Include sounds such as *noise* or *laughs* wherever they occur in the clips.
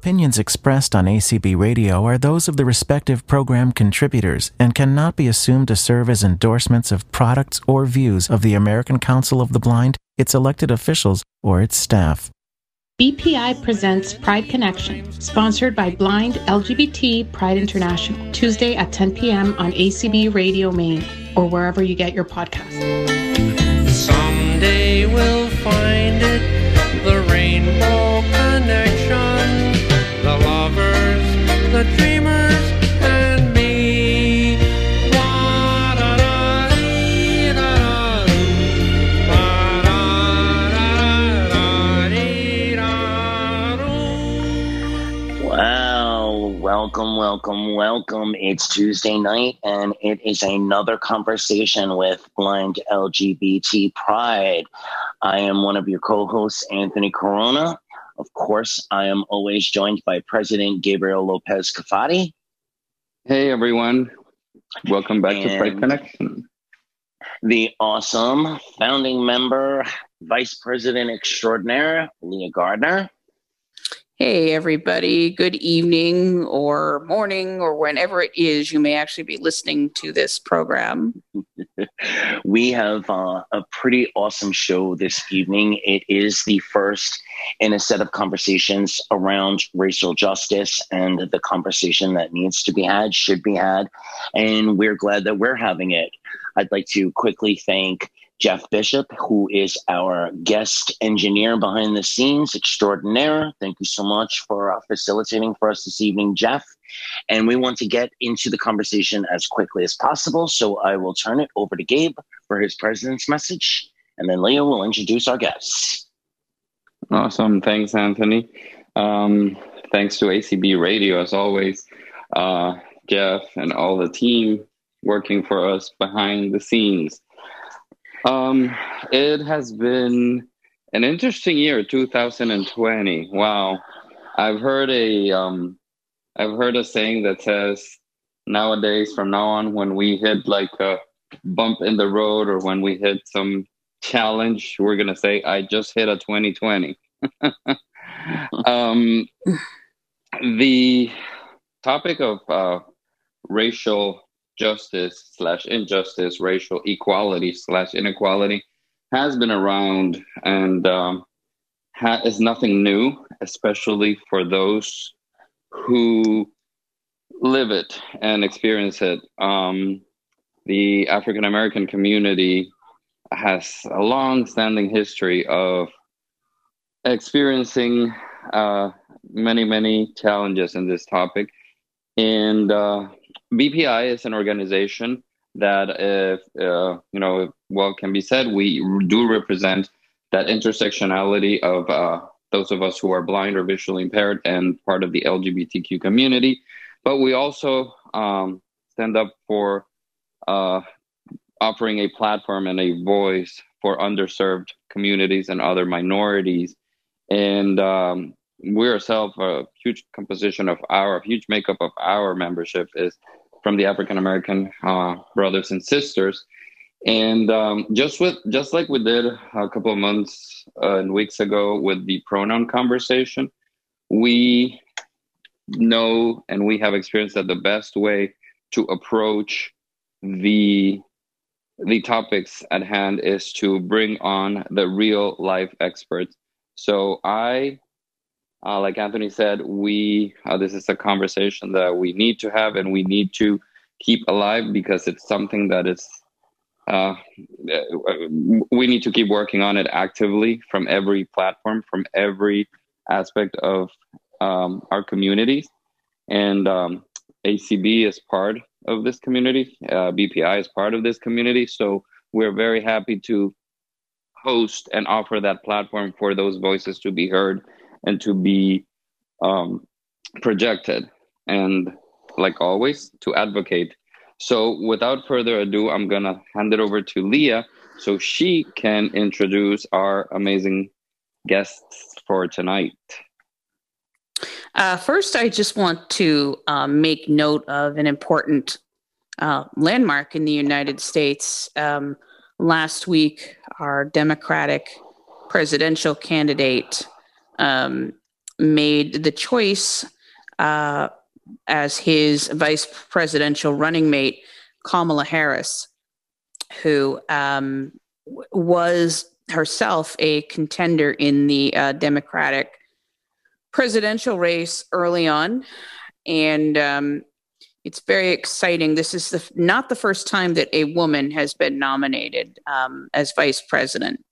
Opinions expressed on ACB Radio are those of the respective program contributors and cannot be assumed to serve as endorsements of products or views of the American Council of the Blind, its elected officials, or its staff. BPI presents Pride Connection, sponsored by Blind LGBT Pride International, Tuesday at 10 p.m. on ACB Radio Maine or wherever you get your podcasts. Someday we'll find it, the rainbow connection, welcome, welcome, welcome. It's Tuesday night, and it is another conversation with Blind LGBT Pride. I am one of your co hosts, Anthony Corona. Of course, I am always joined by President Gabriel Lopez Cafati. Hey, everyone. Welcome back to Pride And- Connection. the awesome founding member, Vice President Extraordinaire, Leah Gardner. Hey, everybody. Good evening or morning or whenever it is you may actually be listening to this program. *laughs* We have uh, a pretty awesome show this evening. It is the first in a set of conversations around racial justice and the conversation that needs to be had, should be had. And we're glad that we're having it. I'd like to quickly thank Jeff Bishop, who is our guest engineer behind the scenes extraordinaire. Thank you so much for uh, facilitating for us this evening, Jeff. And we want to get into the conversation as quickly as possible. So I will turn it over to Gabe for his president's message. And then Leah will introduce our guests. Awesome. Thanks, Anthony. Um, thanks to ACB Radio, as always, uh, Jeff, and all the team working for us behind the scenes. Um, it has been an interesting year, 2020. Wow. I've heard a um, I've heard a saying that says nowadays, from now on, when we hit like a bump in the road or when we hit some challenge, we're gonna say, "I just hit a 2020." *laughs* um, the topic of uh, racial justice slash injustice, racial equality slash inequality has been around and um, ha- is nothing new, especially for those who live it and experience it. Um, the African American community has a long standing history of experiencing uh, many, many challenges in this topic. And uh, BPI is an organization that, if uh, you know, well, can be said, we do represent that intersectionality of uh, those of us who are blind or visually impaired and part of the LGBTQ community. But we also um, stand up for uh, offering a platform and a voice for underserved communities and other minorities. And um, we ourselves, a huge composition of our, a huge makeup of our membership is from the African American uh, brothers and sisters. And um, just with just like we did a couple of months uh, and weeks ago with the pronoun conversation, we know and we have experienced that the best way to approach the the topics at hand is to bring on the real life experts. So I, uh, like Anthony said, we uh, this is a conversation that we need to have and we need to keep alive because it's something that is uh, we need to keep working on it actively from every platform, from every aspect of um, our communities. And um, ACB is part of this community. Uh, BPI is part of this community. So we're very happy to host and offer that platform for those voices to be heard and to be um, projected. And like always, to advocate. So without further ado, I'm to hand it over to Leah so she can introduce our amazing guests for tonight. Uh, first, I just want to um, make note of an important uh, landmark in the United States. Um, last week, our Democratic presidential candidate, um, made the choice uh, as his vice presidential running mate, Kamala Harris, who um, was herself a contender in the uh, Democratic presidential race early on. And um, it's very exciting. This is the, not the first time that a woman has been nominated um, as vice president.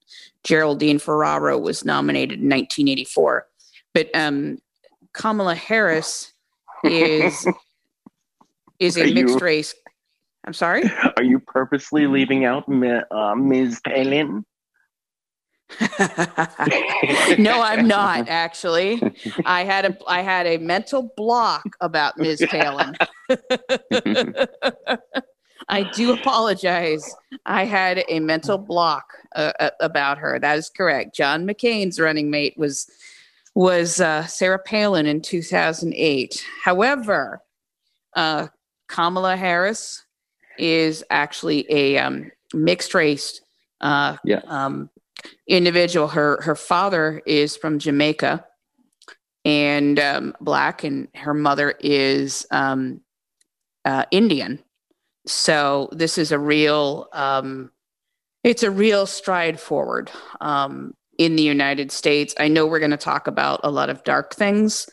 Geraldine Ferraro was nominated in 1984. But um, Kamala Harris is *laughs* is a mixed you, race. I'm sorry. Are you purposely leaving out uh, Ms. Palin? *laughs* no, I'm not actually. I had a I had a mental block about Ms. Palin. *laughs* I do *laughs* apologize. I had a mental block uh, uh, about her. That is correct. John McCain's running mate was was uh, Sarah Palin in 2008. However, uh, Kamala Harris is actually a um, mixed race uh, yeah. um, individual. Her her father is from Jamaica and um, black, and her mother is um, uh, Indian. So this is a real um, it's a real stride forward. Um, in the United States. I know we're going to talk about a lot of dark things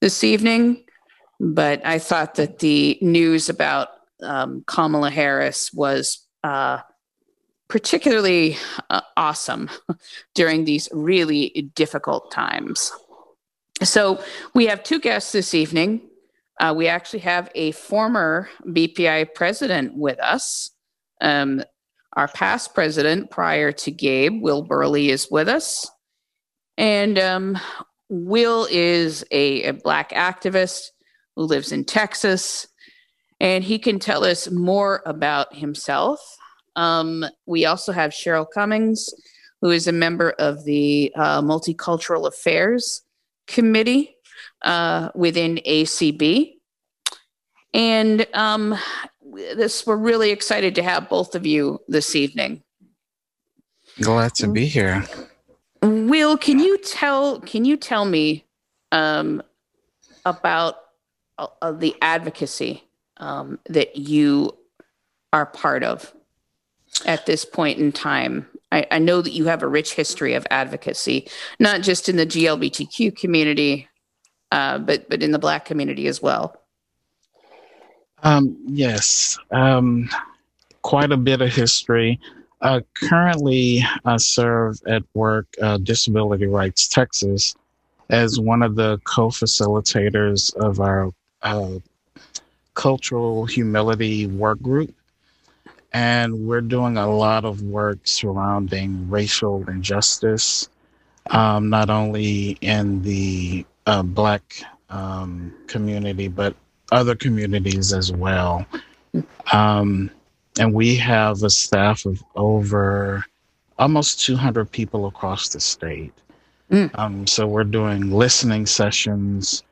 this evening, but I thought that the news about um, Kamala Harris was uh, particularly uh, awesome *laughs* during these really difficult times. So, we have two guests this evening. Uh, we actually have a former BPI president with us. Um, our past president prior to Gabe, Will Burley, is with us. And um, Will is a, a Black activist who lives in Texas, and he can tell us more about himself. Um, we also have Cheryl Cummings, who is a member of the uh, Multicultural Affairs Committee uh, within ACB. And um, this we're really excited to have both of you this evening. Glad to be here. Will, can you tell can you tell me um, about uh, the advocacy um, that you are part of at this point in time? I, I, know that you have a rich history of advocacy, not just in the GLBTQ community, uh, but but in the Black community as well. Um, yes, um, quite a bit of history. Uh, currently, I serve at work uh, Disability Rights Texas as one of the co-facilitators of our uh, cultural humility work group. And we're doing a lot of work surrounding racial injustice, um, not only in the uh, Black um, community, but other communities as well. Um, and we have a staff of over almost 200 people across the state. Mm. Um, so we're doing listening sessions,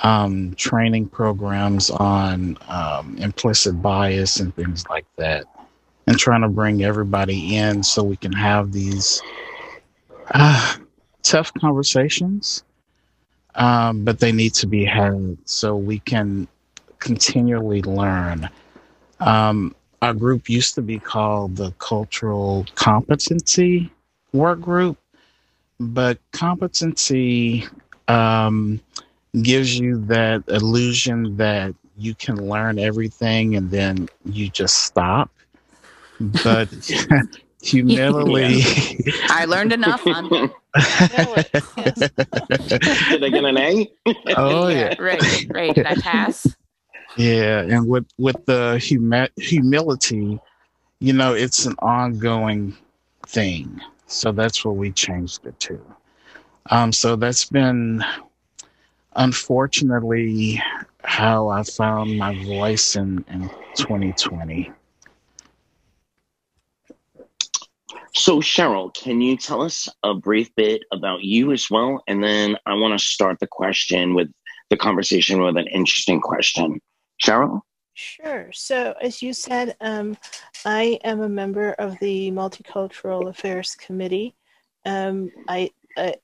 um, training programs on um, implicit bias and things like that, and trying to bring everybody in so we can have these uh, tough conversations. Um, but they need to be had so we can continually learn. Um, our group used to be called the Cultural Competency Work Group, but competency um, gives you that illusion that you can learn everything and then you just stop. But *laughs* humility. I learned enough. I'm *laughs* Did I get an A? *laughs* Oh yeah. Right, right. Did I pass? Yeah, and with with the humi- humility, you know, it's an ongoing thing. So that's what we changed it to. Um, so that's been unfortunately how I found my voice in, in 2020. So, Cheryl, can you tell us a brief bit about you as well? And then I want to start the question with the conversation with an interesting question. Cheryl? Sure. So, as you said, um, I am a member of the Multicultural Affairs Committee. Um, I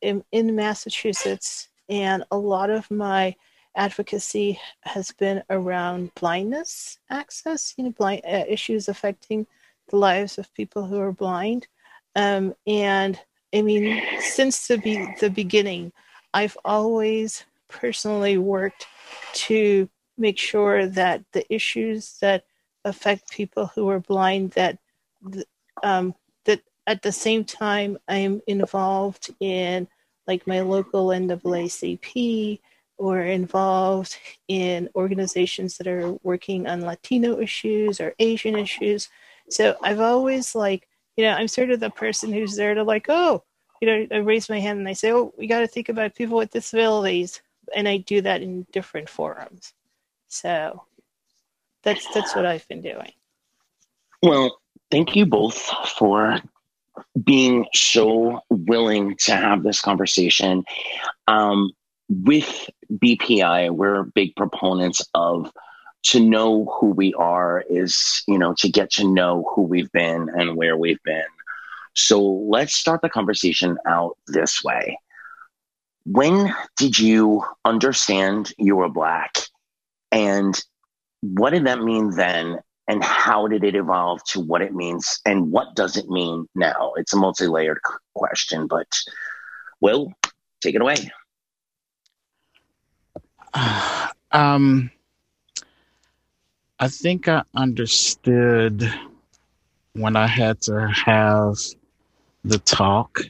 am in Massachusetts and a lot of my advocacy has been around blindness access, you know, blind uh, issues affecting the lives of people who are blind. Um, and I mean, since the be- the beginning, I've always personally worked to make sure that the issues that affect people who are blind that um, that at the same time I'm involved in like my local NAACP or involved in organizations that are working on Latino issues or Asian issues. So I've always like, you know, I'm sort of the person who's there to like, oh, you know, I raise my hand and I say, oh, we got to think about people with disabilities. And I do that in different forums. So that's that's what I've been doing. Well, thank you both for being so willing to have this conversation. Um, with BPI, we're big proponents of to know who we are is, you know, to get to know who we've been and where we've been. So let's start the conversation out this way. When did you understand you were Black? And what did that mean then? And how did it evolve to what it means? And what does it mean now? It's a multi layered question, but Will, take it away. *sighs* Um, I think I understood when I had to have the talk.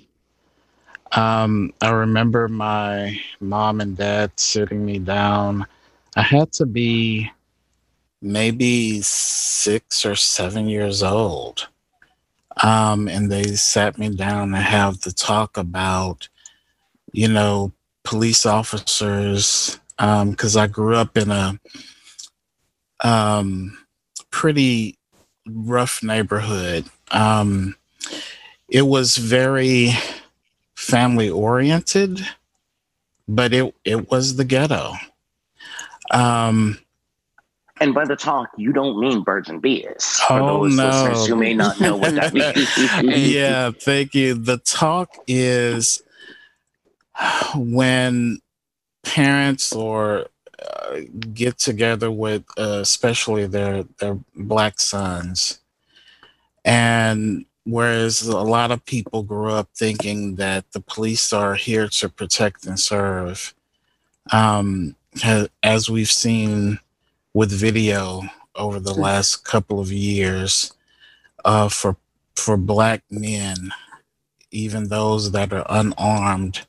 Um, I remember my mom and dad sitting me down. I had to be maybe six or seven years old. Um, and they sat me down to have the talk about, you know, police officers because um, I grew up in a um, pretty rough neighborhood. Um, it was very family oriented, but it it was the ghetto. Um, and by the talk, you don't mean birds and bees. For oh, those no. listeners who may not know what that means. *laughs* *laughs* yeah, thank you. The talk is when parents or uh, get together with uh, especially their their black sons and whereas a lot of people grew up thinking that the police are here to protect and serve um, as we've seen with video over the hmm. last couple of years uh, for for black men even those that are unarmed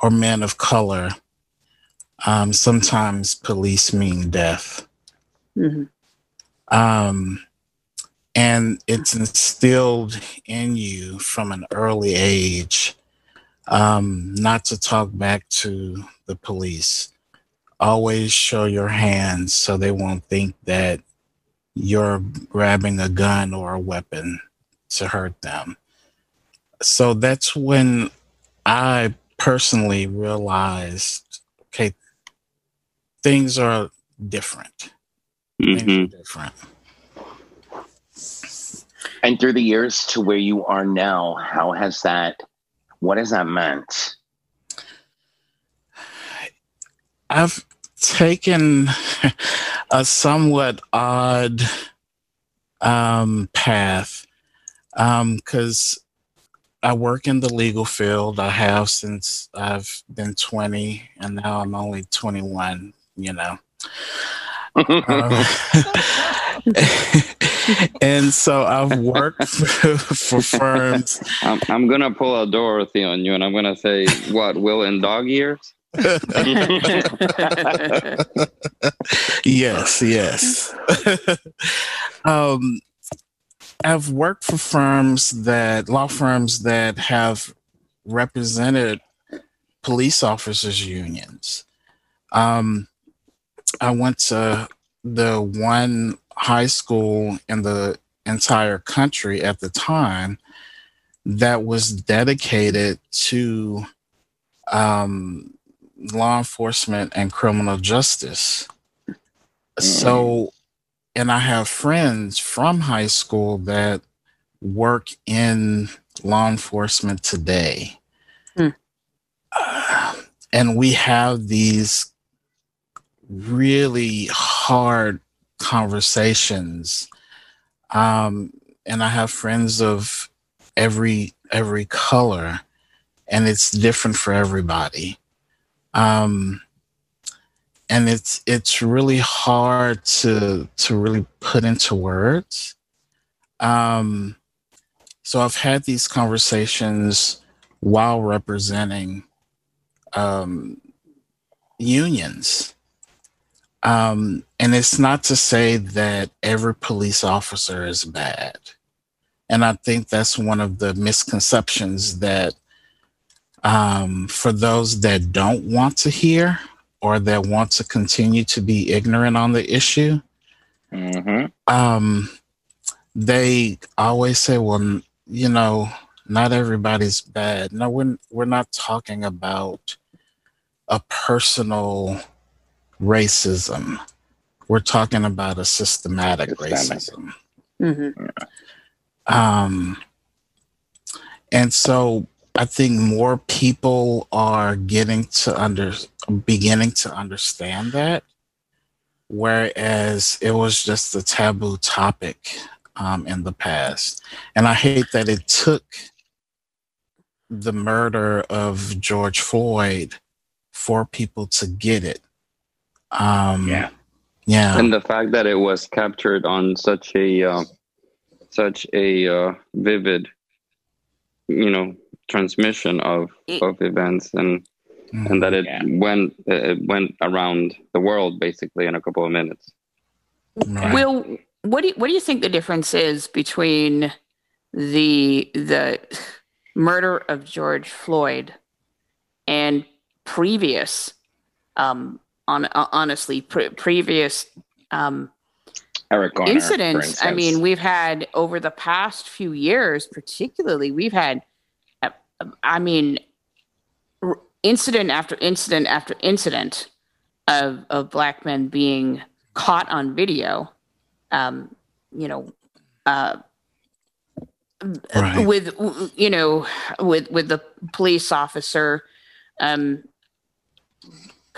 or men of color um, sometimes police mean death. Mm-hmm. Um, and it's instilled in you from an early age um, not to talk back to the police. Always show your hands so they won't think that you're grabbing a gun or a weapon to hurt them. So that's when I personally realized okay, things are different. Mm-hmm. Things are different. And through the years to where you are now, how has that, what has that meant? I've taken *laughs* a somewhat odd um, path because um, I work in the legal field. I have since I've been 20, and now I'm only 21 you know. *laughs* um, *laughs* and so I've worked for, *laughs* for firms. I'm, I'm, gonna pull a Dorothy on you, and I'm gonna say, "What? Will in dog years?" yes, yes. um, I've worked for firms that law firms that have represented police officers unions. Um, I went to the one high school in the entire country at the time that was dedicated to um, law enforcement and criminal justice. So, and I have friends from high school that work in law enforcement today. Uh, and we have these really hard conversations. Um, and I have friends of every every color, and it's different for everybody. Um, and it's it's really hard to to really put into words. Um, so I've had these conversations while representing um, unions. Um, and it's not to say that every police officer is bad. And I think that's one of the misconceptions that um, for those that don't want to hear or that want to continue to be ignorant on the issue, Mm-hmm. um, they always say, well, you know, not everybody's bad. No, we're, we're not talking about a personal racism. We're talking about a systematic Systemic. racism. Mm-hmm. Um, and so I think more people are getting to under beginning to understand that, whereas it was just a taboo topic um, in the past. And I hate that it took the murder of George Floyd for people to get it. Um, Yeah. Yeah. and the fact that it was captured on such a uh, such a uh, vivid you know transmission of of events and Mhm. and that it Yeah. went it went around the world basically in a couple of minutes Right. Will, what do you, what do you think the difference is between the the murder of George Floyd and previous, um, on honestly, pre- previous um, Eric Garner, incidents? I mean, we've had over the past few years, particularly, we've had, uh, I mean, r- incident after incident after incident of of black men being caught on video. Um, you know, uh, Right. with you know, with with the police officer, um,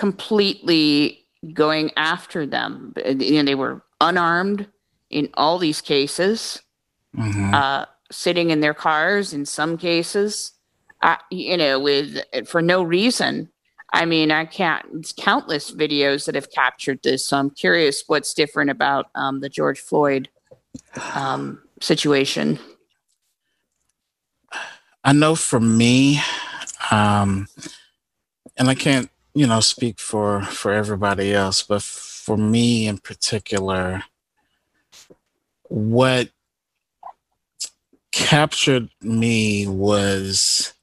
completely going after them. You know, they were unarmed in all these cases, Mhm. uh, sitting in their cars in some cases, uh, you know, with for no reason. I mean, I can't. It's countless videos that have captured this. So I'm curious what's different about um, the George Floyd um, situation. I know for me, um, and I can't, you know, speak for for everybody else, but for me in particular, what captured me was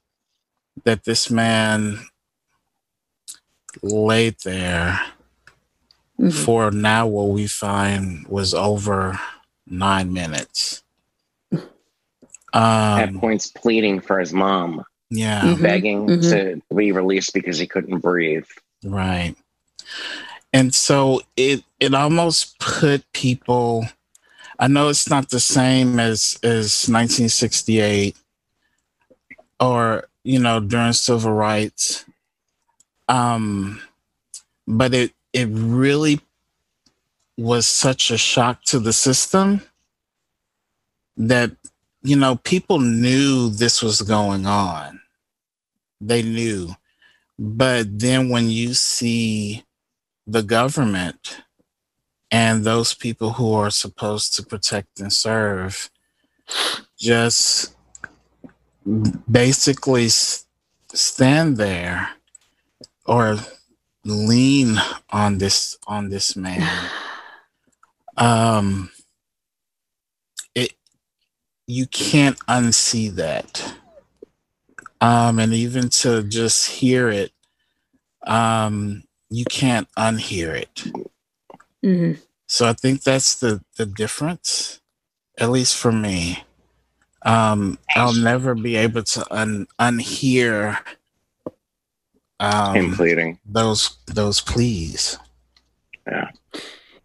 that this man laid there Mhm. for now what we find was over nine minutes. at Um, points pleading for his mom, yeah. Mhm. begging Mhm. to be released because he couldn't breathe. Right. And so it it almost put people I know it's not the same as as 1968 or you know during civil rights um but it it really was such a shock to the system that you know people knew this was going on. They knew. But then when you see the government and those people who are supposed to protect and serve just basically stand there or lean on this on this man. *sighs* Um you can't unsee that um and even to just hear it um you can't unhear it Mhm. so i think that's the the difference at least for me um i'll never be able to un unhear him um pleading. those those pleas Yeah,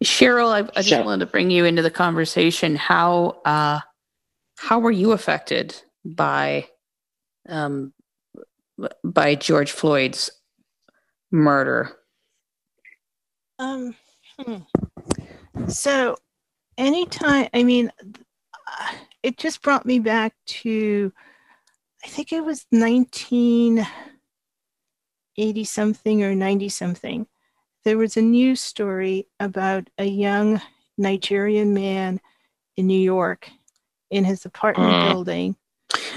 Cheryl, I, I just Sure. wanted to bring you into the conversation. How uh, how were you affected by um, by George Floyd's murder? Um, hmm. so anytime, I mean, uh, it just brought me back to, I think it was 1980 something or 90 something. There was a news story about a young Nigerian man in New York in his apartment Mm. building,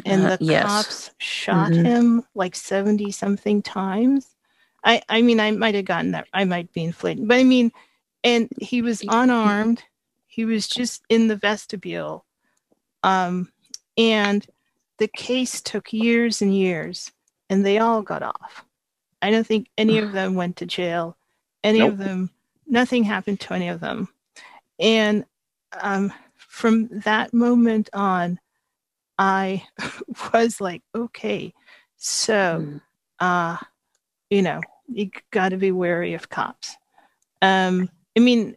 and Uh, the yes. cops shot Mhm. him like 70 something times. I, I mean, I might have gotten that. I might be inflating, but I mean, and he was unarmed. He was just in the vestibule. Um, and the case took years and years, and they all got off. I don't think any of them went to jail. Any Nope. of them, nothing happened to any of them. And um, from that moment on, I *laughs* was like, okay, so Mm. uh you know you got to be wary of cops um i mean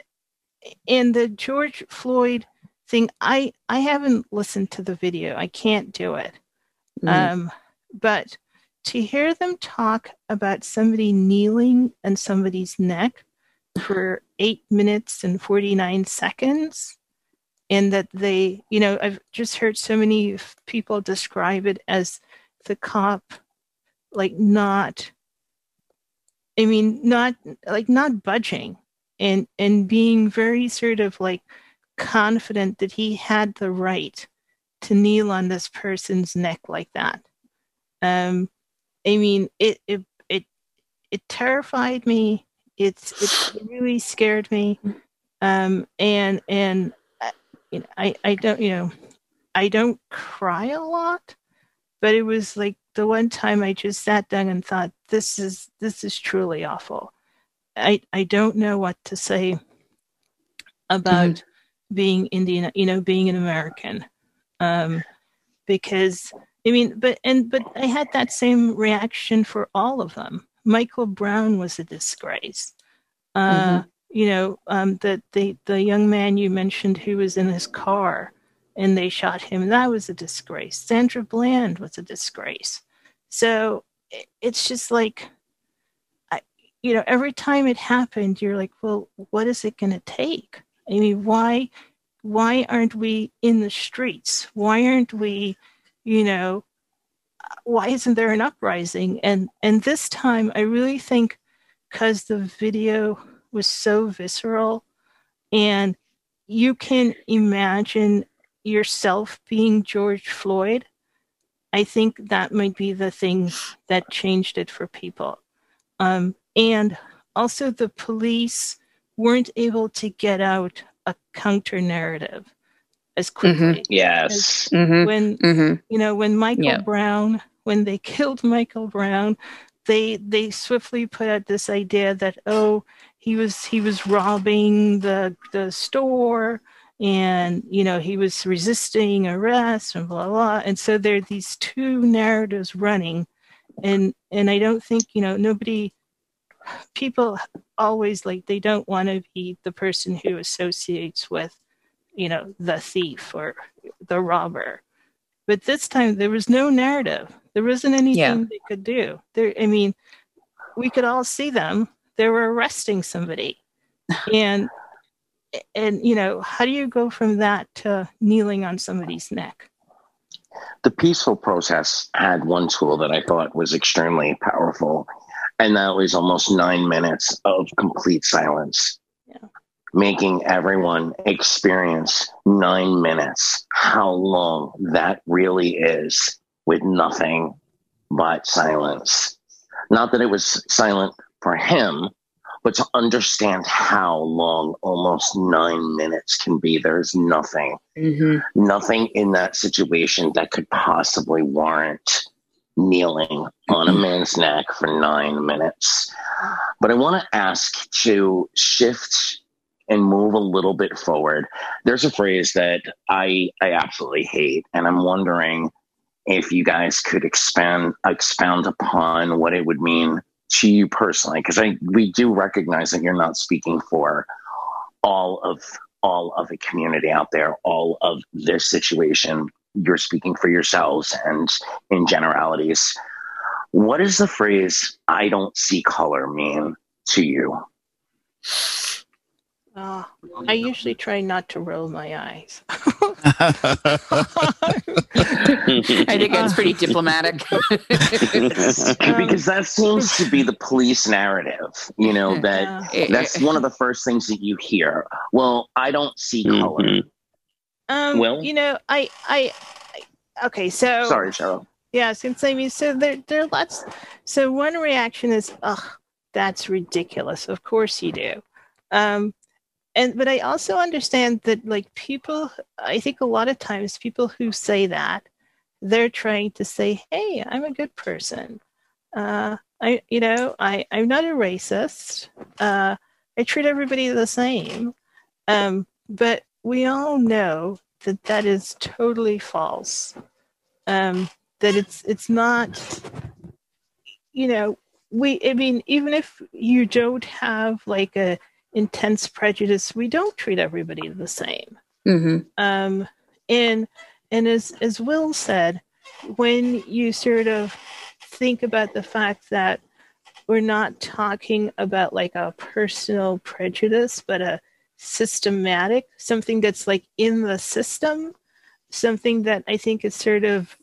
in the george floyd thing i i haven't listened to the video i can't do it Mm. um but to hear them talk about somebody kneeling on somebody's neck for eight minutes and 49 seconds and that they you know i've just heard so many people describe it as the cop like not i mean not like not budging and and being very sort of like confident that he had the right to kneel on this person's neck like that. Um i mean it it it, it terrified me. It's it really scared me. Um and and you know, i i don't you know i don't cry a lot but it was like the one time I just sat down and thought, this is this is truly awful. I I don't know what to say about being Indian, you know, being an American, um, because I mean, but and but I had that same reaction for all of them. Michael Brown was a disgrace. Uh, You know, um, the the the young man you mentioned who was in his car and they shot him. That was a disgrace. Sandra Bland was a disgrace. So it's just like, I, you know, every time it happened, you're like, well, what is it going to take? I mean, why, why aren't we in the streets? Why aren't we, you know, why isn't there an uprising? And and this time, I really think because the video was so visceral, and you can imagine yourself being George Floyd, I think that might be the thing that changed it for people. Um, and also, the police weren't able to get out a counter narrative as quickly. Yes. Mhm. When Mhm. you know when Michael Yeah. Brown, when they killed Michael Brown, they they swiftly put out this idea that oh he was he was robbing the the store and you know he was resisting arrest and blah blah and so there are these two narratives running. And and i don't think you know nobody people always like they don't want to be the person who associates with you know the thief or the robber. But this time there was no narrative. There wasn't anything Yeah. they could do. There i mean we could all see them they were arresting somebody and and you know how do you go from that to kneeling on somebody's neck the peaceful process had one tool that I thought was extremely powerful, and that was almost nine minutes of complete silence, Yeah. making everyone experience nine minutes how long that really is with nothing but silence. Not that it was silent for him, but to understand how long almost nine minutes can be. There's nothing Mhm. nothing in that situation that could possibly warrant kneeling on a man's neck for nine minutes. But I want to ask to shift and move a little bit forward. There's a phrase that I I absolutely hate, and I'm wondering if you guys could expand expound upon what it would mean to you personally, because I we do recognize that you're not speaking for all of all of the community out there, all of this situation. You're speaking for yourselves and in generalities. what does the phrase "I don't see color" mean to you? Uh, I usually try not to roll my eyes. *laughs* I think that's pretty diplomatic. *laughs* because that seems to be the police narrative, you know, that Yeah. that's one of the first things that you hear. Well, I don't see color. Mhm. Um, Well- you know, I, I, I okay, so Sorry, Cheryl. Yeah, since I mean, so there, there are lots. So one reaction is, "Ugh, that's ridiculous." Of course you do, um, and but I also understand that, like people, I think a lot of times people who say that, they're trying to say, "Hey, I'm a good person. Uh, I, you know, I, I'm not a racist. Uh, I treat everybody the same." Um, but we all know that that is totally false. Um, that it's it's not you know we i mean even if you don't have like a intense prejudice we don't treat everybody the same. Hmm um and and as as will said when you sort of think about the fact that we're not talking about like a personal prejudice but a systematic something that's like in the system something that i think is sort of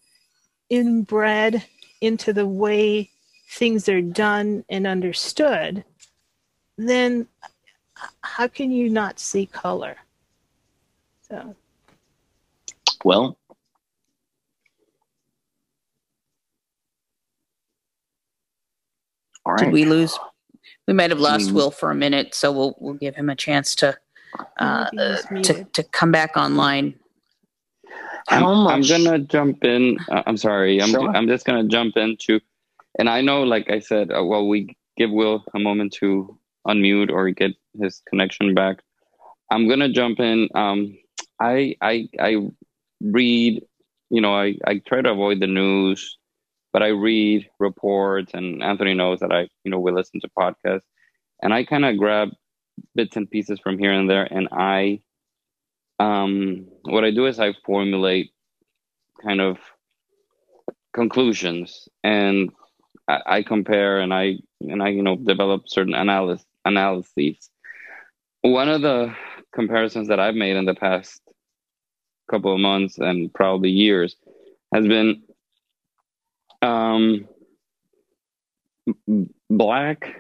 inbred into the way things are done and understood, then how can you not see color? So, Well, all right. Did we lose? We might have lost Mm. Will for a minute, so we'll we'll give him a chance to uh, to to come back online. I'm, How I'm gonna jump in. Uh, I'm sorry. I'm Sure. I'm just gonna jump into, and I know, like I said, uh, well, we give Will a moment to unmute or get his connection back. I'm gonna jump in. Um, I I I read. You know, I I try to avoid the news, but I read reports, and Anthony knows that I you know we listen to podcasts, and I kind of grab bits and pieces from here and there, and I um, what I do is I formulate kind of conclusions and I, I compare and I and I you know develop certain analysis analyses. One of the comparisons that I've made in the past couple of months and probably years has been um, black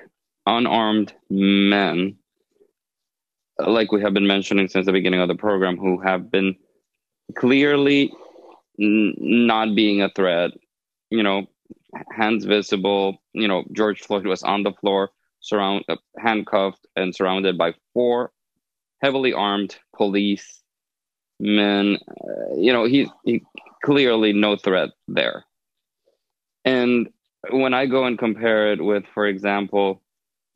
unarmed men like we have been mentioning since the beginning of the program, who have been clearly n- not being a threat. You know, hands visible. You know, George Floyd was on the floor, surround, uh, handcuffed, and surrounded by four heavily armed police men. Uh, you know, he, he clearly no threat there. And when I go and compare it with, for example,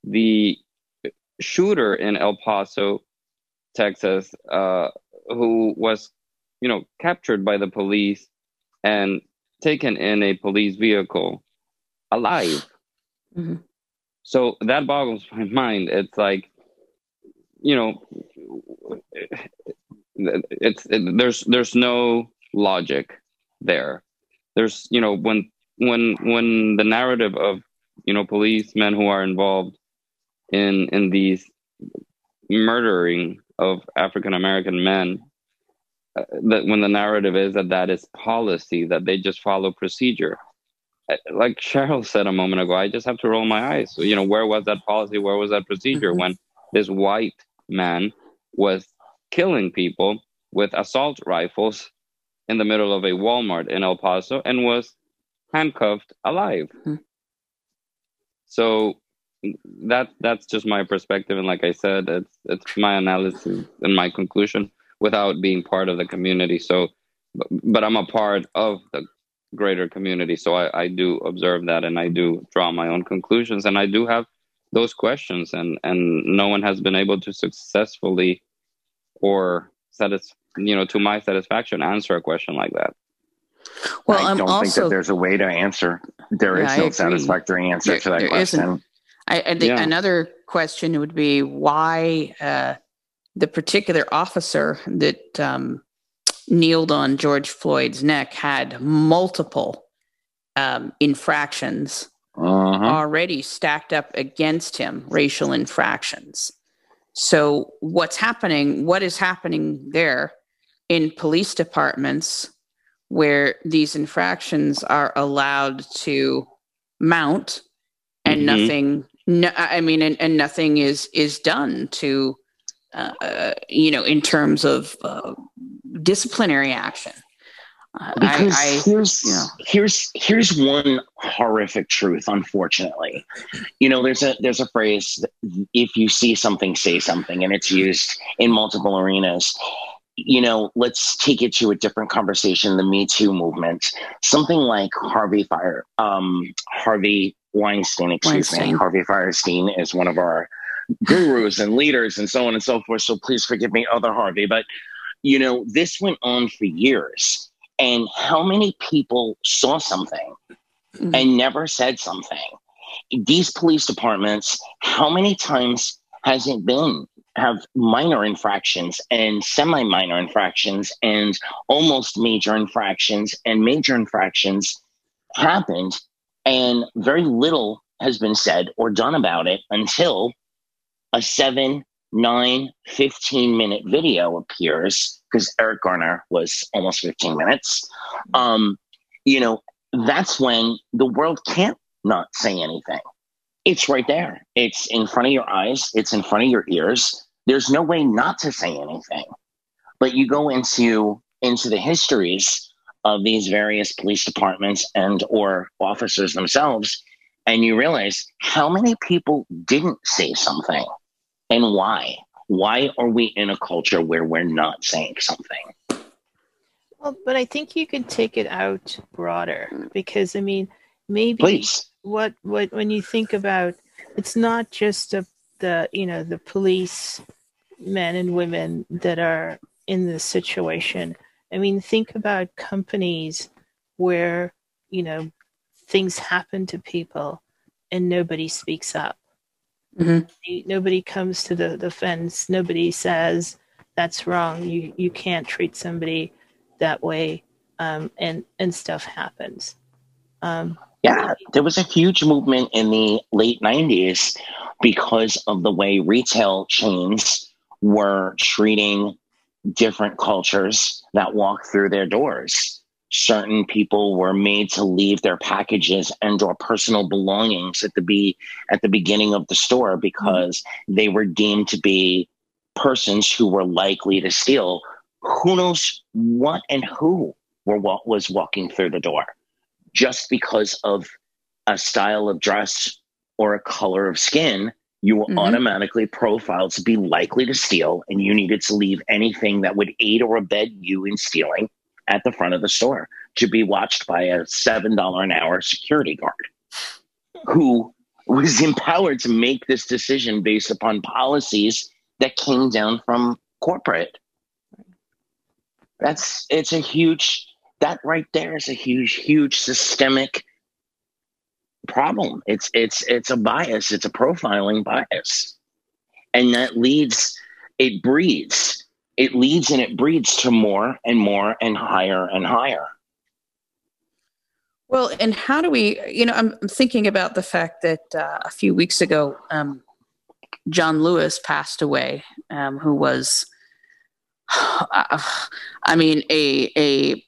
the shooter in El Paso, Texas, uh, who was, you know, captured by the police and taken in a police vehicle alive. Mhm. So that boggles my *laughs* mind. It's like, you know, it's it, there's there's no logic there. There's you know when when when the narrative of you know policemen who are involved in in these murdering of African American men uh, that when the narrative is that that is policy that they just follow procedure like Cheryl said a moment ago I just have to roll my eyes. You know where was that policy? Where was that procedure Mhm. when this white man was killing people with assault rifles in the middle of a Walmart in El Paso and was handcuffed alive? Mhm. so that that's just my perspective. And like i said it's it's my analysis and my conclusion without being part of the community. So but, but i'm a part of the greater community so I, I do observe that and i do draw my own conclusions and i do have those questions and and no one has been able to successfully or satis- you know to my satisfaction answer a question like that Well, I I'm don't think that there's a way to answer. There is Yeah, I no satisfactory answer There- to that question. isn't. I, I think Yeah. another question would be why uh, the particular officer that um, kneeled on George Floyd's neck had multiple um, infractions Uh-huh. already stacked up against him, racial infractions. So, what's happening? What is happening there in police departments where these infractions are allowed to mount and Mhm. nothing? No, I mean, and, and nothing is is done to, uh, uh, you know, in terms of uh, disciplinary action. Uh, because I, I, here's you know. here's here's one horrific truth unfortunately. You know there's a there's a phrase if you see something say something and it's used in multiple arenas. You know let's take it to a different conversation the me too movement. Something like harvey fire um harvey weinstein excuse me. Harvey Fierstein is one of our gurus and leaders and so on and so forth. So please forgive me other harvey but you know this went on for years and how many people saw something Mhm. and never said something these police departments how many times has it been have minor infractions and semi minor infractions and almost major infractions and major infractions happened and very little has been said or done about it until a 7 9 15 minute video appears because Eric Garner was almost 15 minutes. Um you know that's when the world can't not say anything. It's right there. It's in front of your eyes. It's in front of your ears. There's no way not to say anything. But you go into into the histories of these various police departments and or officers themselves and you realize how many people didn't say something and why why are we in a culture where we're not saying something Well, but I think you could take it out broader because I mean, maybe please what what when you think about it's not just the the you know the police men and women that are in this situation. I mean, think about companies where you know things happen to people and nobody speaks up. Mhm. Nobody comes to the the fence. Nobody says that's wrong. You you can't treat somebody that way, um, and and stuff happens. Um, Yeah, there was a huge movement in the late 90s because of the way retail chains were treating different cultures that walk through their doors. Certain people were made to leave their packages and or personal belongings at the be at the beginning of the store because they were deemed to be persons who were likely to steal. Who knows what and who were what was walking through the door just because of a style of dress or a color of skin, you were Mhm. automatically profiled to be likely to steal, and you needed to leave anything that would aid or abet you in stealing at the front of the store to be watched by a $7 an hour security guard who was empowered to make this decision based upon policies that came down from corporate. That's it's a huge that right there is a huge, huge systemic problem. It's it's it's a bias. It's a profiling bias, and that leads. It breeds. It leads and it breeds to more and more and higher and higher. Well, and how do we, you know, I'm, I'm thinking about the fact that uh, a few weeks ago, um, John Lewis passed away, um, who was, *sighs* I mean, a, a,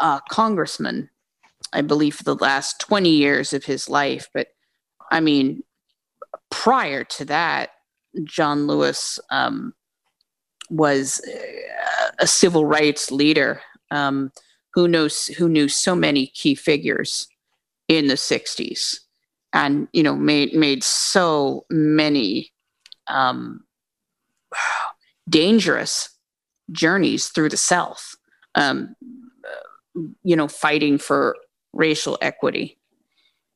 uh congressman, I believe, for the last 20 years of his life. But I mean, prior to that, John Lewis um, was a civil rights leader. Um, who knows who knew so many key figures in the 60s and you know made made so many um, dangerous journeys through the south um, you know fighting for racial equity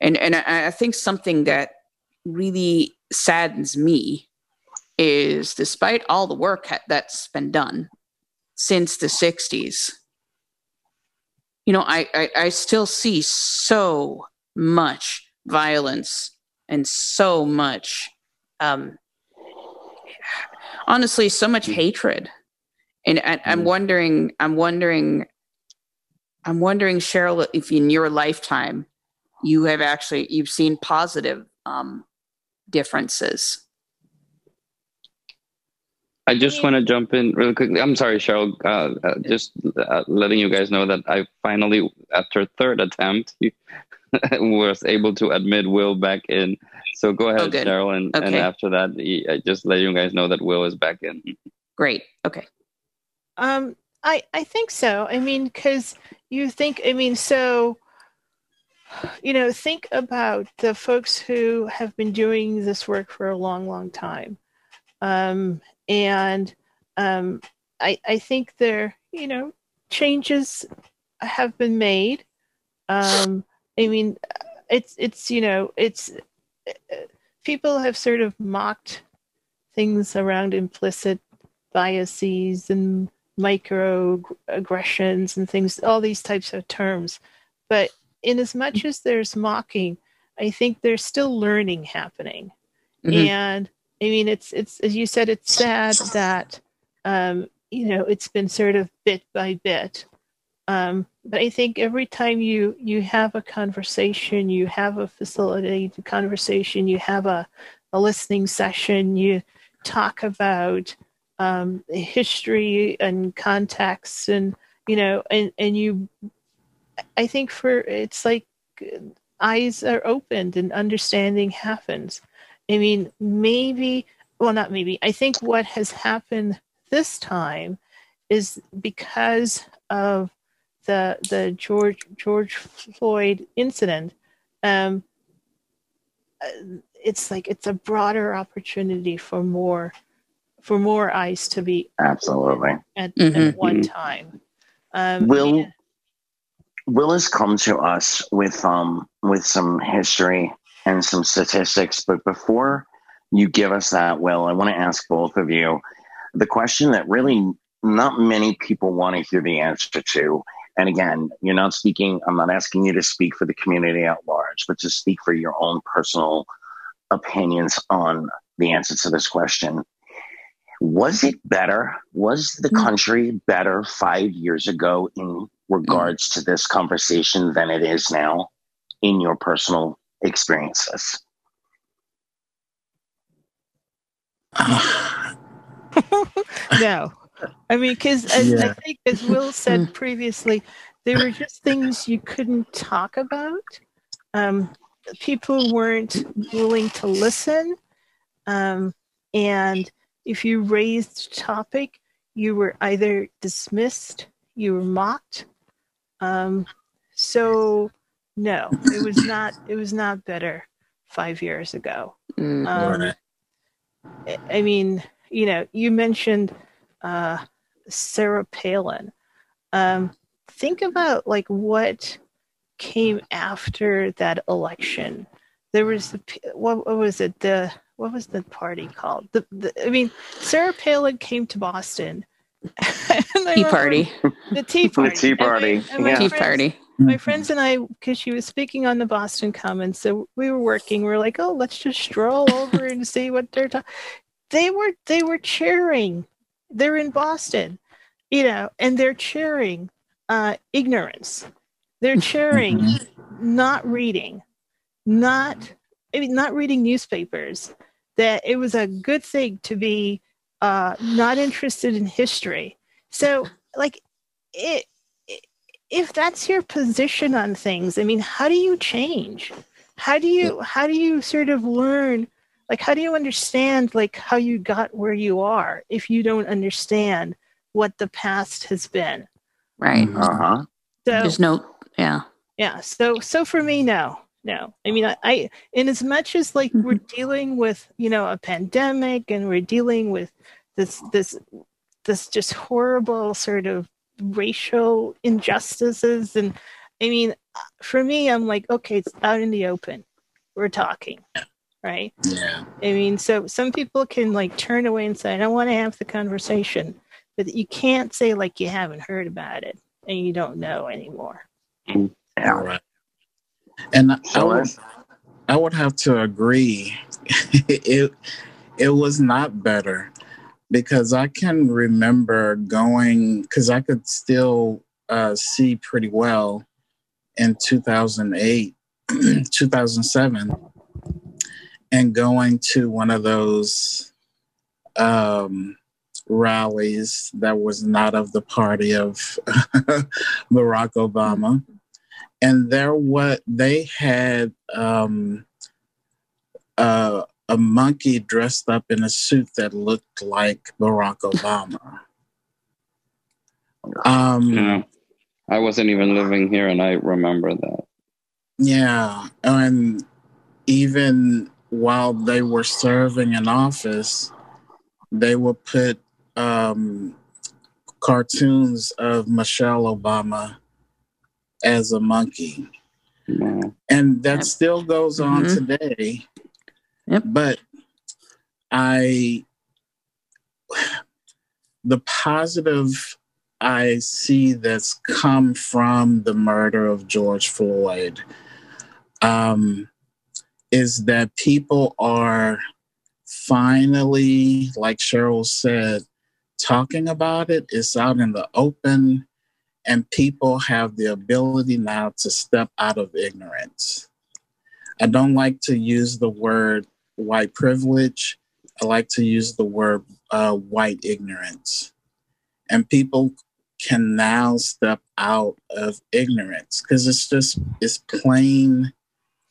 and and I, I think something that really saddens me is despite all the work ha- that's been done since the 60s you know, I, I, I still see so much violence and so much, um, honestly, so much hatred. And I, I'm wondering, I'm wondering, I'm wondering, Cheryl, if in your lifetime you have actually you've seen positive um, differences. I just want to jump in really quickly. I'm sorry, Cheryl. Uh, uh, just uh, letting you guys know that I finally, after third attempt, *laughs* was able to admit Will back in. So go ahead, Oh. Cheryl, and, and after that, I just let you guys know that Will is back in. Great. Okay. Um, I I think so. I mean, because you think, I mean, so you know, think about the folks who have been doing this work for a long, long time, um, and um, I I think there, you know, changes have been made. Um, I mean, it's it's you know, it's people have sort of mocked things around implicit biases and microaggressions and things, all these types of terms. But in as much as there's mocking, I think there's still learning happening. Mhm. And I mean, it's it's as you said, it's sad that um, you know it's been sort of bit by bit. Um, but I think every time you you have a conversation, you have a facilitated conversation, you have a a listening session, you talk about um, history and context, and you know, and and you, I think for it's like uh, eyes are opened and understanding happens. I mean, maybe, well, not maybe. I think what has happened this time is because of the the George George Floyd incident. Um, uh, it's like it's a broader opportunity for more for more eyes to be Absolutely. at, Mhm. at one time. Um, Will and- Will has come to us with um with some history and some statistics, but before you give us that, Will, I want to ask both of you the question that really not many people want to hear the answer to. And again, you're not speaking, I'm not asking you to speak for the community at large, but to speak for your own personal opinions on the answer to this question. Was it better? Was the mm-hmm. country better five years ago in regards to this conversation than it is now in your personal experiences? *sighs* no, I mean, because as I think, as Will said previously, there were just things you couldn't talk about. Um, people weren't willing to listen, um, and if you raised a topic, you were either dismissed, you were mocked. Um, so, no, it was not. It was not better five years ago. Mm. Um, Right. I- I mean, you know, you mentioned uh, Sarah Palin. Um, think about like what came after that election. There was the what, what was it? The what was the party called? The, the I mean, Sarah Palin came to Boston. *laughs* And I Tea party. The Tea Party. Tea And my- Party, and my yeah. Tea friends- party. My friends and I, because she was speaking on the Boston Commons, so we were working. We are like, oh, let's just stroll over and see what they're talking. They were they were cheering. They're in Boston, you know, and they're cheering uh, ignorance. They're cheering not reading, not I mean, not reading newspapers. That it was a good thing to be uh, not interested in history. So, like, it if that's your position on things i mean how do you change? How do you how do you sort of learn like how do you understand like how you got where you are if you don't understand what the past has been? Right. Uh huh. so There's no, yeah. yeah. So so for me no no. I mean i, I in as much as like we're dealing with you know a pandemic and we're dealing with this this this just horrible sort of racial injustices and i mean for me i'm like okay it's out in the open we're talking right Yeah. i mean so some people can like turn away and say i don't want to have the conversation but you can't say like you haven't heard about it and you don't know anymore Yeah. Right. And I would, I would have to agree. *laughs* it it was not better because I can remember going because I could still uh, see pretty well in 2008 *clears throat* 2007 and going to one of those um, rallies that was not of the party of *laughs* Barack Obama. And there what they had um, uh, a monkey dressed up in a suit that looked like Barack Obama. Um, Yeah. I wasn't even living here, and I remember that. Yeah, and even while they were serving in office, they would put um, cartoons of Michelle Obama as a monkey, Wow. and that still goes on Mhm. today. Yep. But I, the positive I see that's come from the murder of George Floyd um, is that people are finally, like Cheryl said, talking about it. It's out in the open, and people have the ability now to step out of ignorance. I don't like to use the word white privilege. I like to use the word uh, white ignorance. And people can now step out of ignorance because it's just, it's plain,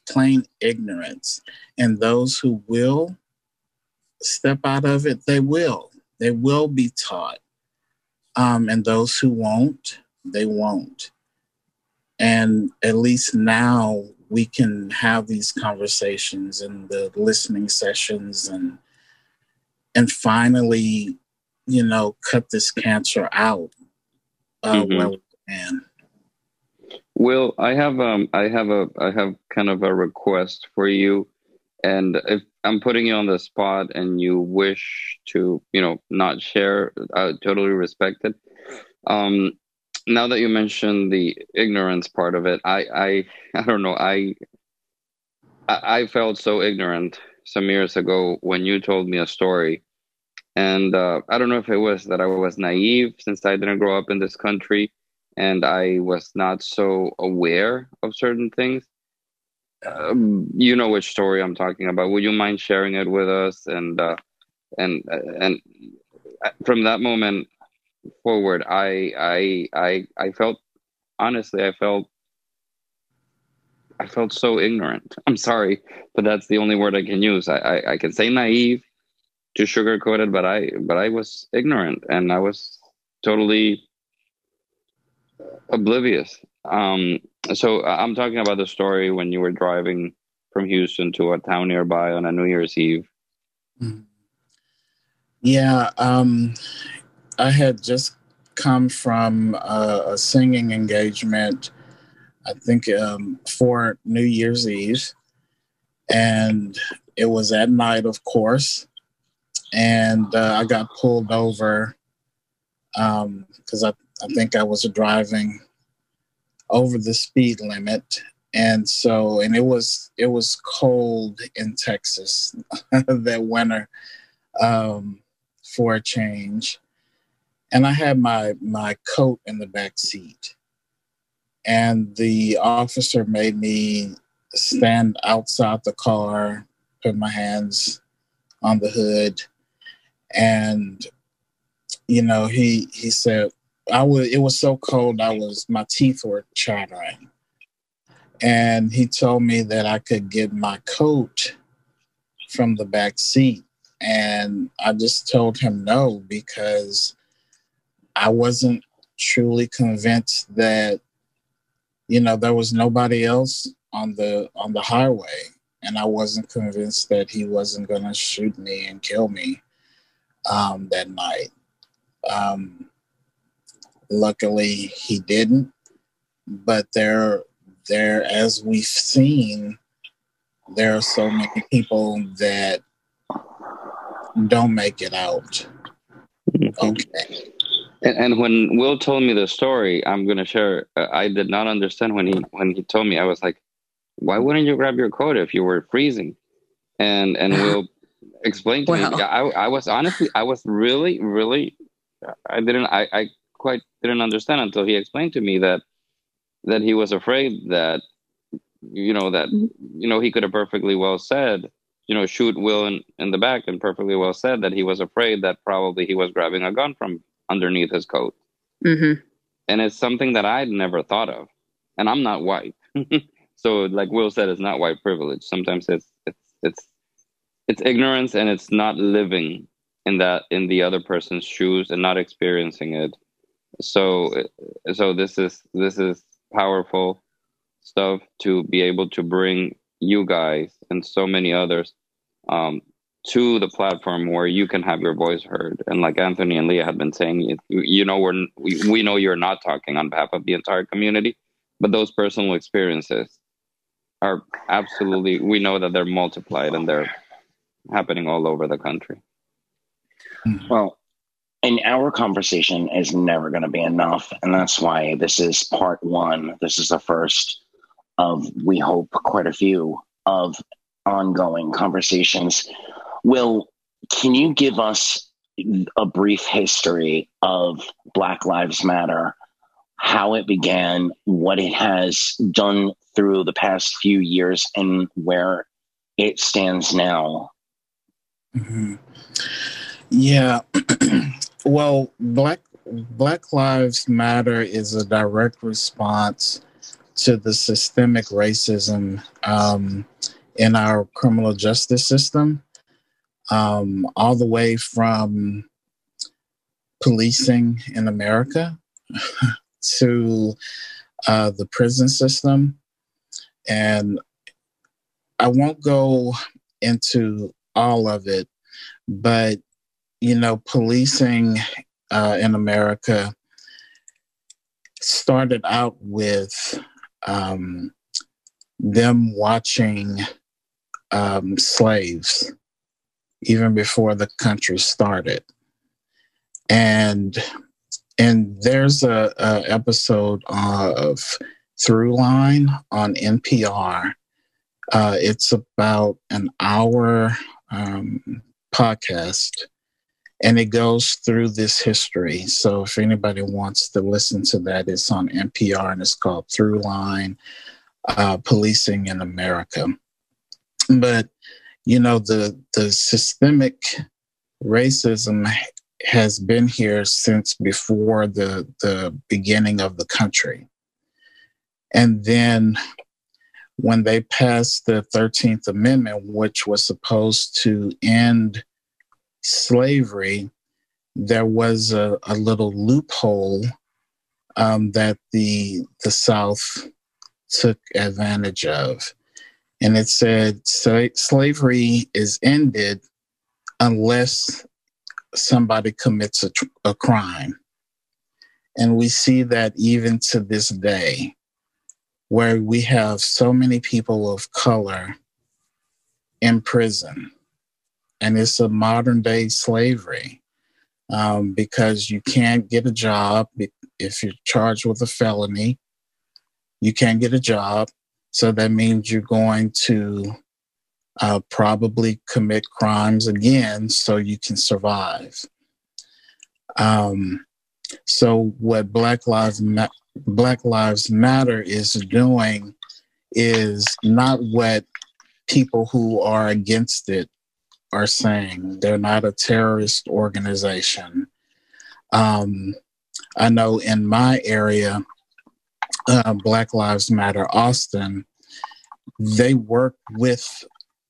plain ignorance. And those who will step out of it, they will. They will be taught. Um, and those who won't, they won't. And at least now we can have these conversations and the listening sessions and and finally, you know, cut this cancer out uh, Mhm. where we can. Will, I have um I have a I have kind of a request for you and if I'm putting you on the spot and you wish to, you know, not share, I totally respect it. Um now that you mentioned the ignorance part of it, I I I don't know, I I, felt so ignorant some years ago when you told me a story. And uh, I don't know if it was that I was naive since I didn't grow up in this country and I was not so aware of certain things. Um, you know which story I'm talking about. Would you mind sharing it with us? And uh, and and from that moment forward, I I I I felt honestly, I felt I felt so ignorant. *laughs* I'm sorry, but that's the only word I can use. I I, I can say naive to sugarcoat it, but I but I was ignorant and I was totally oblivious. Um, so I'm talking about the story when you were driving from Houston to a town nearby on a New Year's Eve. Yeah, um, I had just come from a, a singing engagement, I think um, for New Year's Eve. And it was at night, of course. And uh, I got pulled over because I, I think I was driving over the speed limit. And so, and it was it was cold in Texas *laughs* that winter um, for a change. And I had my my coat in the back seat. And the officer made me stand outside the car, put my hands on the hood, and you know, he he said I was it was so cold I was my teeth were chattering. And he told me that I could get my coat from the back seat and I just told him no because I wasn't truly convinced that you know there was nobody else on the on the highway and I wasn't convinced that he wasn't going to shoot me and kill me um, that night. Um, luckily, he didn't. But there, there, as we've seen, there are so many people that don't make it out. Okay. And, and when Will told me the story, I'm gonna share. Uh, I did not understand when he when he told me. I was like, "Why wouldn't you grab your coat if you were freezing?" And and *laughs* Will explained to Wow. me. I I was honestly I was really really I didn't I I quite didn't understand until he explained to me that that he was afraid that you know that you know he could have perfectly well said you know shoot will in, in the back and perfectly well said that he was afraid that probably he was grabbing a gun from underneath his coat. Mm-hmm. and it's something that i'd never thought of. And i'm not white. *laughs* So like will said it's not white privilege. Sometimes it's it's it's it's ignorance and it's not living in that in the other person's shoes and not experiencing it. So so this is this is powerful stuff to be able to bring you guys and so many others um, to the platform where you can have your voice heard. And like Anthony and Leah have been saying, you, you know, we're, we, we know you're not talking on behalf of the entire community, but those personal experiences are absolutely, we know that they're multiplied and they're happening all over the country. Hmm. Well, and our conversation is never going to be enough. And that's why this is part one. This is the first of, we hope, quite a few of ongoing conversations. Will, can you give us a brief history of Black Lives Matter, how it began, what it has done through the past few years, and where it stands now? hmm Yeah. *clears throat* well, Black Black Lives Matter is a direct response to the systemic racism um, in our criminal justice system, um, all the way from policing in America *laughs* to uh, the prison system. And I won't go into all of it, but you know, policing uh, in America started out with um, them watching um, slaves even before the country started, and and there's a, a episode of Throughline on NPR. Uh, it's about an hour um, podcast and it goes through this history. So if anybody wants to listen to that, it's on NPR and it's called Throughline uh, Policing in America. But you know the the systemic racism has been here since before the the beginning of the country, and then when they passed the 13th Amendment, which was supposed to end slavery, there was a, a little loophole um, that the the South took advantage of, and it said slavery is ended unless somebody commits a, a crime, and we see that even to this day, where we have so many people of color in prison. And it's a modern day slavery um, because you can't get a job if you're charged with a felony. You can't get a job, so that means you're going to uh, probably commit crimes again so you can survive. Um, so what Black Lives Ma- Black Lives Matter is doing is not what people who are against it are saying. They're not a terrorist organization. Um, I know in my area, uh, Black Lives Matter Austin, they work with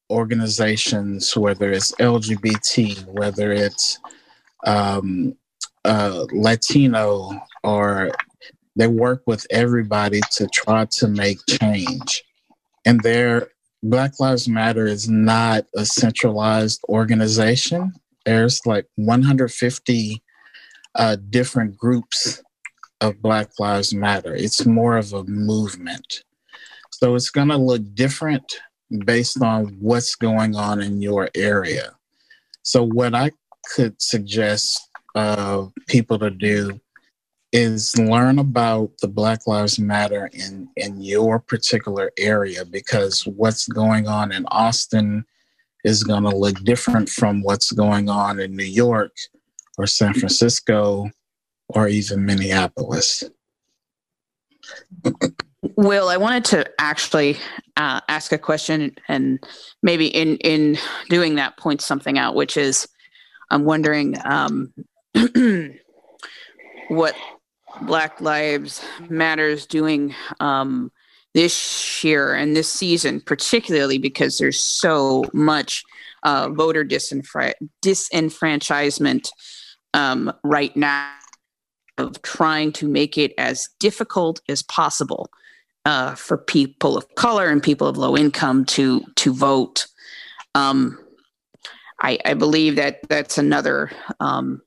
organizations, whether it's LGBT, whether it's um, uh, Latino, or they work with everybody to try to make change. And they're Black Lives Matter is not a centralized organization. There's like 150 uh, different groups of Black Lives Matter. It's more of a movement. So it's going to look different based on what's going on in your area. So, what I could suggest uh, people to do is learn about the Black Lives Matter in, in your particular area because what's going on in Austin is going to look different from what's going on in New York or San Francisco or even Minneapolis. Will, I wanted to actually uh, ask a question and maybe in, in doing that point something out, which is I'm wondering um, *clears throat* what Black Lives Matters doing um, this year and this season, particularly because there's so much uh, voter disenfra- disenfranchisement um, right now of trying to make it as difficult as possible uh, for people of color and people of low income to to vote. Um, I, I, believe that that's another um,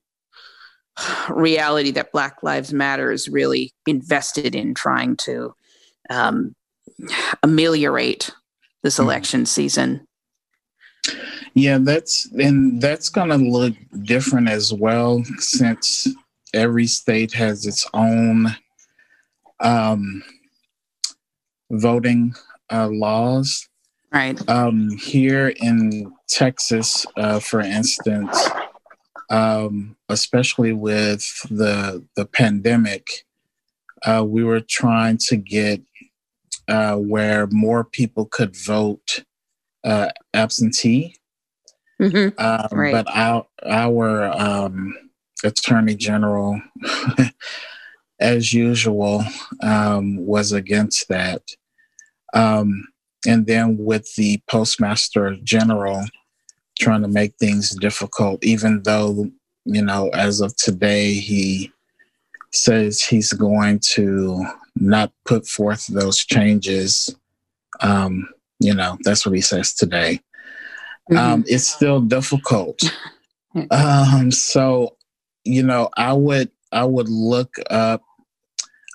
reality that Black Lives Matter is really invested in trying to um, ameliorate this hmm. election season. Yeah, that's and that's going to look different as well since every state has its own um, voting uh, laws. Right. Um, here in Texas, uh, for instance, um, especially with the the pandemic, uh, we were trying to get uh, where more people could vote uh, absentee. Mm-hmm. Um, right. But our our um, attorney general, *laughs* as usual, um, was against that. Um, and then with the postmaster general trying to make things difficult, even though, you know, as of today, he says he's going to not put forth those changes. Um, you know, that's what he says today. Mm-hmm. Um, it's still difficult. *laughs* um, so you know, I would I would look up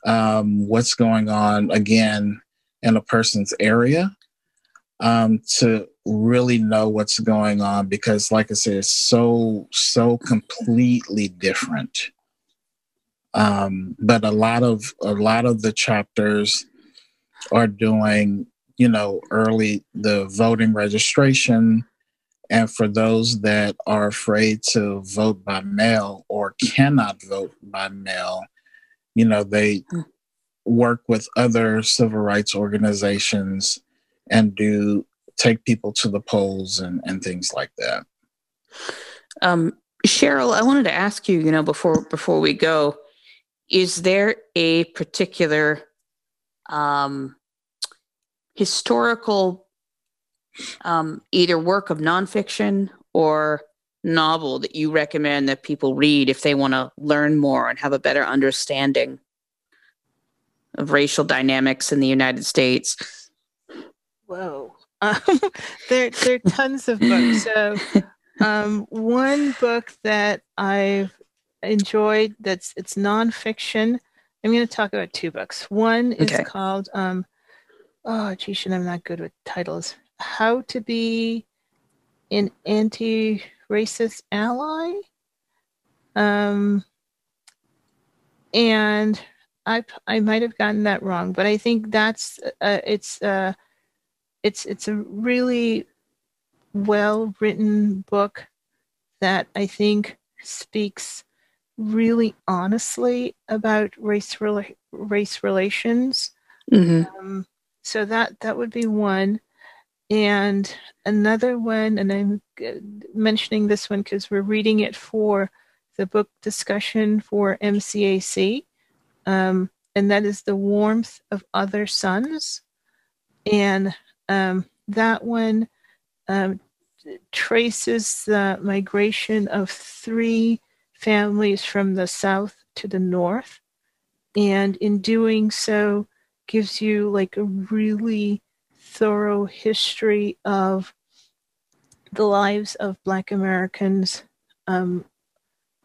um, what's going on again in a person's area um, to really know what's going on because, like I said, it's so so completely different. Um, but a lot of a lot of the chapters are doing, you know, early the voting registration and for those that are afraid to vote by mail or cannot vote by mail, you know, they work with other civil rights organizations and do take people to the polls and, and things like that. Um, Cheryl, I wanted to ask you, you know, before before we go, is there a particular um, historical um, either work of nonfiction or novel that you recommend that people read if they want to learn more and have a better understanding of racial dynamics in the United States? Whoa. Um, *laughs* there, there are tons of books. So, um, one book that I've enjoyed that's it's nonfiction. I'm going to talk about two books. One is okay. called um, oh geez, I'm not good with titles how to be an anti-racist ally. Um, and I I might have gotten that wrong, but I think that's uh, it's uh, it's it's a really well written book that I think speaks really honestly about race rela- race relations. Mm-hmm. Um, so that that would be one. And another one, and I'm mentioning this one because we're reading it for the book discussion for MCAC, um, and that is The Warmth of Other Suns. And um, that one um, traces the migration of three families from the south to the north. And in doing so, gives you like a really thorough history of the lives of Black Americans um,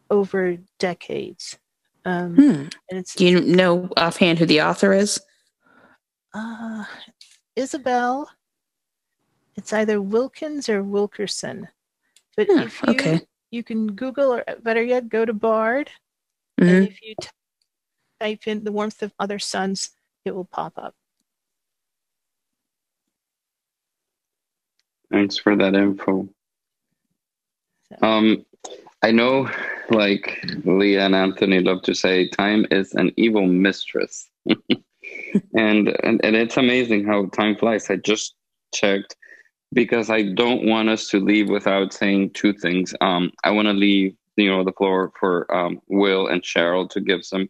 over decades. Um, hmm. and it's, Do you know offhand who the author is? Uh, Isabel. It's either Wilkins or Wilkerson. But hmm, if you, okay. you can Google or better yet, go to Bard. Mm-hmm. And if you type in the warmth of other suns, it will pop up. Thanks for that info. Um, I know, like Leah and Anthony love to say, time is an evil mistress. *laughs* and, and and it's amazing how time flies. I just checked because I don't want us to leave without saying two things. Um, I want to leave you know the floor for um, Will and Cheryl to give some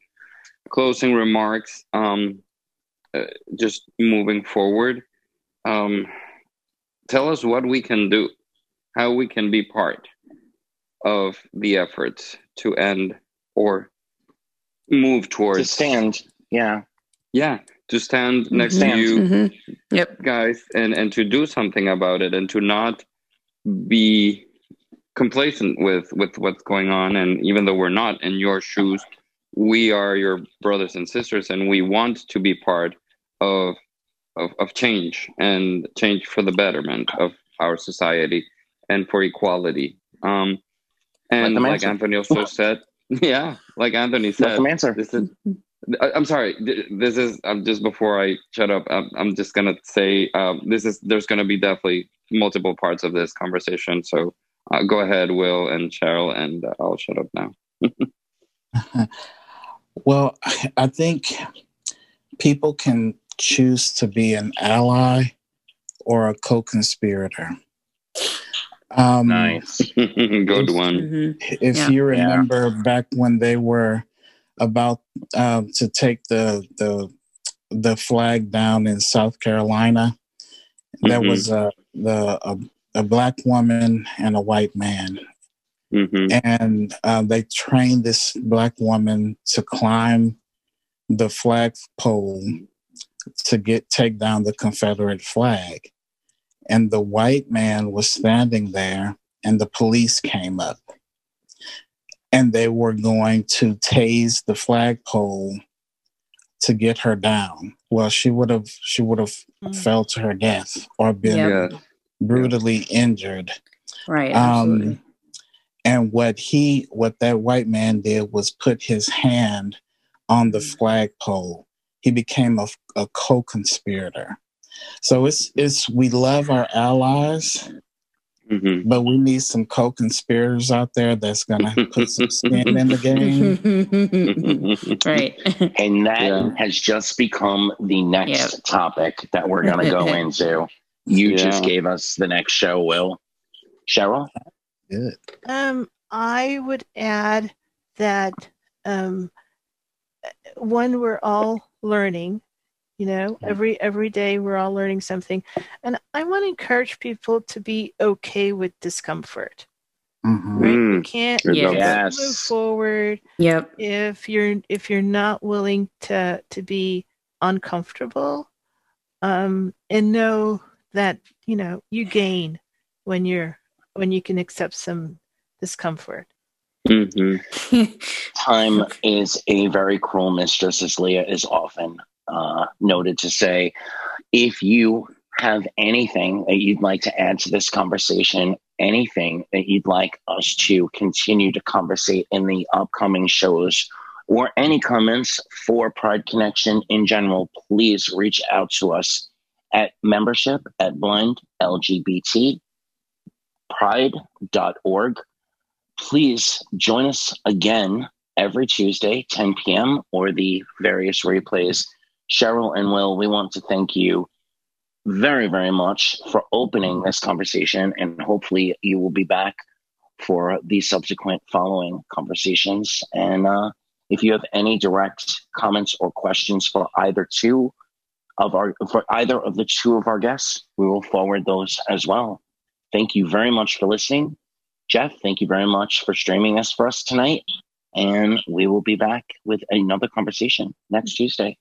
closing remarks. Um, uh, just moving forward, um, tell us what we can do, how we can be part of the efforts to end or move towards to stand. Yeah, yeah, to stand next Stand. to you Mhm. Yep. guys and and to do something about it and to not be complacent with with what's going on and even though we're not in your shoes we are your brothers and sisters and we want to be part of of, of change and change for the betterment of our society and for equality um and them like answer. anthony also *laughs* said yeah like anthony let said them answer. this is I- I'm sorry. This is um, just before I shut up. I'm, I'm just gonna say um, this is there's gonna be definitely multiple parts of this conversation. So uh, go ahead, Will and Cheryl, and uh, I'll shut up now. *laughs* Well, I think people can choose to be an ally or a co-conspirator. Um, Nice. *laughs* Good one. Mhm. If Yeah. you remember back when they were about uh, to take the the the flag down in South Carolina, there Mhm. was a the a, a black woman and a white man, hmm and uh, they trained this black woman to climb the flag pole to get take down the Confederate flag, and the white man was standing there, and the police came up, and they were going to tase the flagpole to get her down. Well, she would have she would have Mm. fell to her death or been Yep. Yeah. brutally injured. Right. Um, and what he, what that white man did was put his hand on the flagpole. He became a, a co-conspirator. So it's it's we love our allies, hmm but we need some co-conspirators out there that's gonna put some skin in the game. *laughs* right. And that Yeah. has just become the next Yep. topic that we're going to go *laughs* into. You just gave us the next show, Will. Cheryl? Good. Um, I would add that um, when we're all learning, you know, every every day we're all learning something, and I want to encourage people to be okay with discomfort. mm-hmm. Right? You Mm. can't Good Yeah. love that. Yes. move forward Yep. if you're if you're not willing to to be uncomfortable, um, and know that you know you gain when you're when you can accept some discomfort. Hmm *laughs* Time is a very cruel mistress, as Leah is often uh, noted to say. If you have anything that you'd like to add to this conversation, anything that you'd like us to continue to conversate in the upcoming shows, or any comments for Pride Connection in general, please reach out to us at membership at blind LGBT pride.org. Please join us again every Tuesday, 10 p.m., or the various replays. Cheryl and Will, we want to thank you very, very much for opening this conversation, and hopefully you will be back for the subsequent following conversations. And uh, if you have any direct comments or questions for either two of our for either of the two of our guests, we will forward those as well. Thank you very much for listening. Jeff, thank you very much for streaming us for us tonight. And we will be back with another conversation next Tuesday.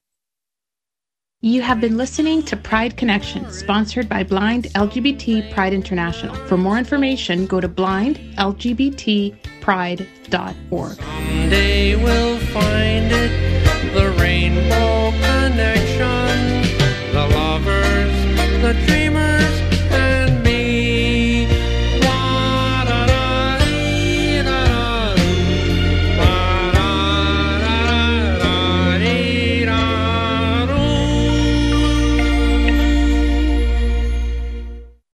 You have been listening to Pride Connection, sponsored by Blind LGBT Pride International. For more information, go to blindlgbtpride.org. Someday we'll find it, the rainbow connection, the lovers, the dreamers.